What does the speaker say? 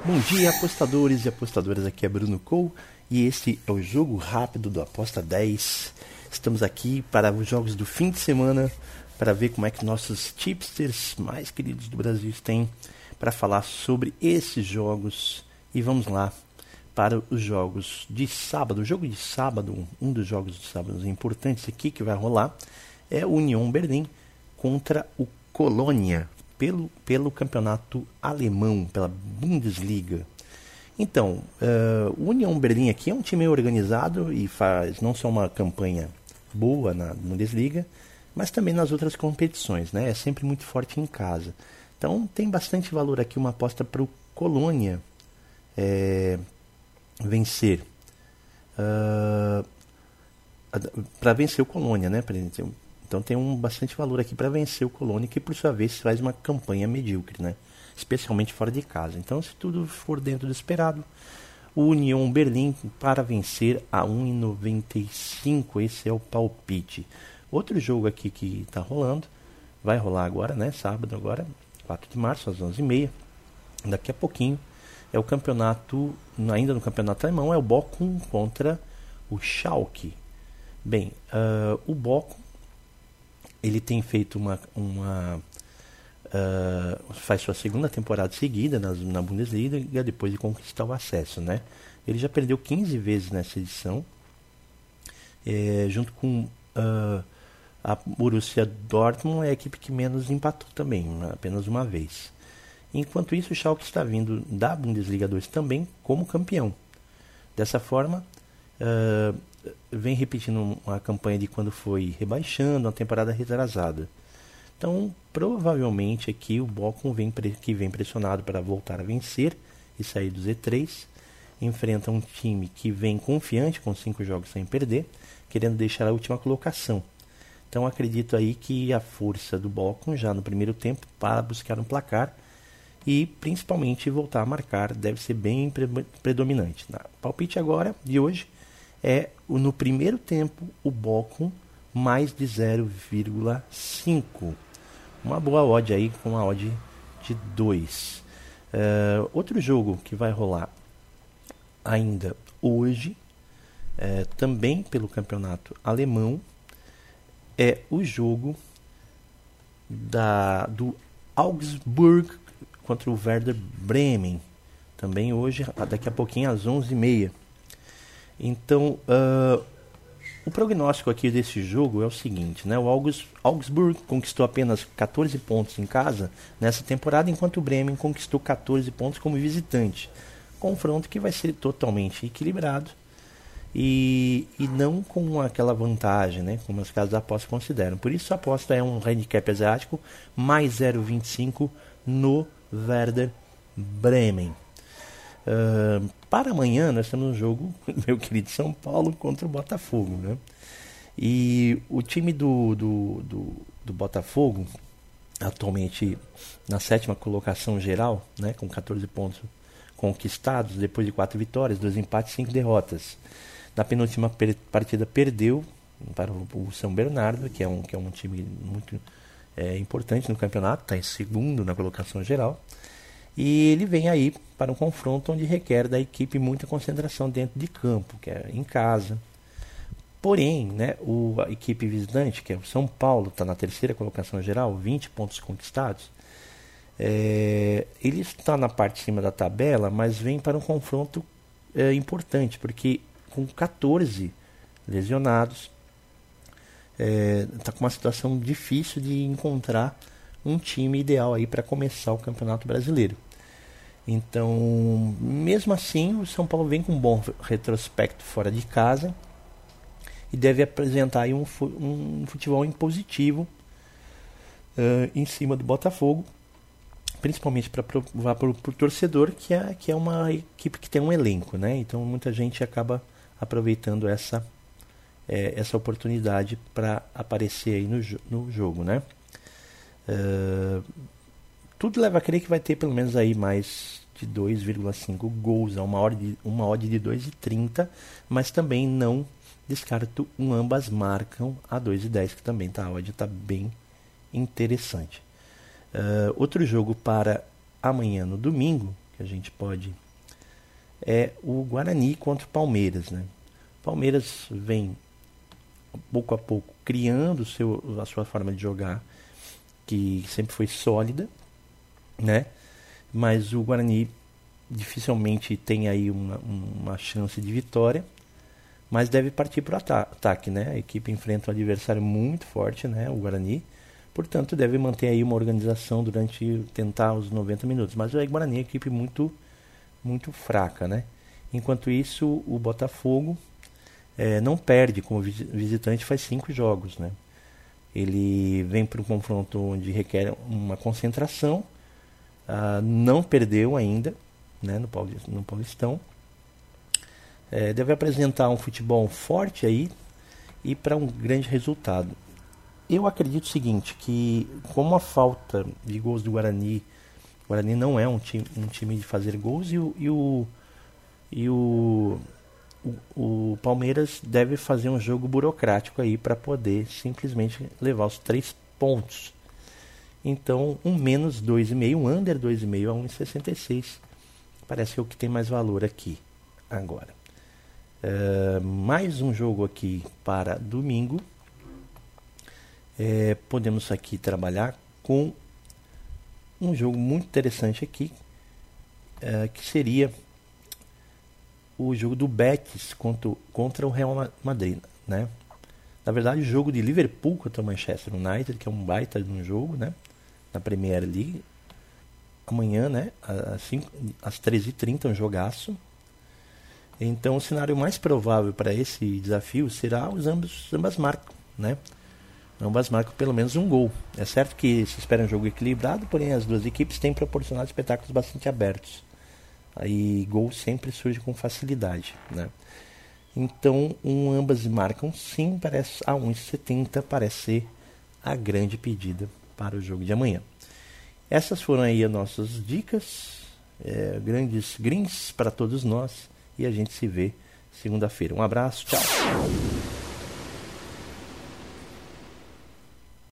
Bom dia, apostadores e apostadoras. Aqui é Bruno Cole e este é o jogo rápido do Aposta 10. Estamos aqui para os jogos do fim de semana para ver como é que nossos tipsters mais queridos do Brasil têm para falar sobre esses jogos. E vamos lá para os jogos de sábado. O jogo de sábado, um dos jogos de sábado importantes aqui que vai rolar é o Union Berlim contra o Colônia pelo, pelo campeonato alemão, pela Bundesliga. Então, uh, o União Berlim aqui é um time organizado e faz não só uma campanha boa na Bundesliga, mas também nas outras competições, né? É sempre muito forte em casa. Então tem bastante valor aqui uma aposta para o Colônia é, vencer. Uh, para vencer o Colônia, né? Então tem um bastante valor aqui para vencer o Colônia, que por sua vez faz uma campanha medíocre, né? especialmente fora de casa. Então, se tudo for dentro do esperado, o Union Berlim para vencer a 1,95. Esse é o palpite. Outro jogo aqui que está rolando, vai rolar agora, né? Sábado agora, 4 de março, às 11h30. Daqui a pouquinho é o campeonato, ainda no campeonato alemão, é o Bochum contra o Schalke. Bem, uh, o Bochum ele tem feito uma, uma uh, faz sua segunda temporada seguida na, na Bundesliga depois de conquistar o acesso, né? Ele já perdeu 15 vezes nessa edição, é, junto com uh, a Borussia Dortmund é a equipe que menos empatou também, apenas uma vez. Enquanto isso, o Schalke está vindo da Bundesliga 2 também como campeão. Dessa forma, uh, vem repetindo a campanha de quando foi rebaixando a temporada retrasada. Então, provavelmente aqui o Bochum vem, que vem pressionado para voltar a vencer e sair do Z3, enfrenta um time que vem confiante com cinco jogos sem perder, querendo deixar a última colocação. Então acredito aí que a força do Bochum já no primeiro tempo para buscar um placar e principalmente voltar a marcar deve ser bem predominante. Na palpite agora de hoje é no primeiro tempo o Bochum mais de 0,5. Uma boa odd aí com uma odd de 2. Uh, é, outro jogo que vai rolar ainda hoje, uh, também pelo campeonato alemão, é o jogo da, do Augsburg contra o Werder Bremen. Também hoje, daqui a pouquinho às 11h30. Então, uh, o prognóstico aqui desse jogo é o seguinte, né? O Augs Augsburg conquistou apenas 14 pontos em casa nessa temporada, enquanto o Bremen conquistou 14 pontos como visitante. Confronto que vai ser totalmente equilibrado e, e não com aquela vantagem, né? Como as casas da aposta consideram. Por isso a aposta é um handicap asiático mais 0,25 no Werder Bremen. Uh, para amanhã nós temos um jogo, meu querido São Paulo contra o Botafogo. Né? E o time do, do, do, do Botafogo, atualmente na sétima colocação geral, né, com 14 pontos conquistados, depois de quatro vitórias, dois empates e cinco derrotas. Na penúltima partida perdeu para o São Bernardo, que é um, que é um time muito é, importante no campeonato, está em segundo na colocação geral. E ele vem aí para um confronto onde requer da equipe muita concentração dentro de campo, que é em casa. Porém, né, o, a equipe visitante, que é o São Paulo, está na terceira colocação geral, 20 pontos conquistados. É, ele está na parte de cima da tabela, mas vem para um confronto é, importante, porque com 14 lesionados, está é, tá com uma situação difícil de encontrar um time ideal aí para começar o Campeonato Brasileiro. Então, mesmo assim, o São Paulo vem com um bom retrospecto fora de casa e deve apresentar aí um, um futebol impositivo uh, em cima do Botafogo, principalmente para provar para o torcedor que é, que é uma equipe que tem um elenco, né? Então, muita gente acaba aproveitando essa, é, essa oportunidade para aparecer aí no, no jogo, né? Uh, tudo leva a crer que vai ter pelo menos aí mais de 2,5 gols, a uma odd de, uma odd de 2,30, mas também não descarto um ambas marcam a 2,10, que também tá, a odd está bem interessante. Uh, outro jogo para amanhã no domingo, que a gente pode é o Guarani contra o Palmeiras, né? Palmeiras vem pouco a pouco criando seu, a sua forma de jogar, que sempre foi sólida, né? Mas o Guarani dificilmente tem aí uma, uma chance de vitória, mas deve partir para o ataque, né? A equipe enfrenta um adversário muito forte, né? O Guarani, portanto deve manter aí uma organização durante tentar os 90 minutos. Mas o Guarani é uma equipe muito muito fraca, né? Enquanto isso, o Botafogo é, não perde como visitante faz cinco jogos, né? Ele vem para um confronto onde requer uma concentração, ah, não perdeu ainda, né? No, no Paulistão. É, deve apresentar um futebol forte aí e para um grande resultado. Eu acredito o seguinte, que como a falta de gols do Guarani o Guarani não é um time, um time de fazer gols e o, e o, e o, o, o Palmeiras deve fazer um jogo burocrático aí para poder simplesmente levar os três pontos. Então, um menos 2,5, um under 2,5 a 1,66. Parece que é o que tem mais valor aqui agora. Uh, mais um jogo aqui para domingo. É, podemos aqui trabalhar com um jogo muito interessante aqui, é, que seria o jogo do Betis contra, contra o Real Madrid, né? Na verdade, o jogo de Liverpool contra o Manchester United, que é um baita de um jogo, né? Na Premier League. Amanhã, né? Às, às 13h30, um jogaço. Então, o cenário mais provável para esse desafio será os ambos, ambas marcam, né? Ambas marcam pelo menos um gol. É certo que se espera um jogo equilibrado, porém as duas equipes têm proporcionado espetáculos bastante abertos. Aí gol sempre surge com facilidade, né? Então, um, ambas marcam sim, parece a 1,70 parece ser a grande pedida para o jogo de amanhã. Essas foram aí as nossas dicas, é, grandes greens para todos nós e a gente se vê segunda-feira. Um abraço, tchau.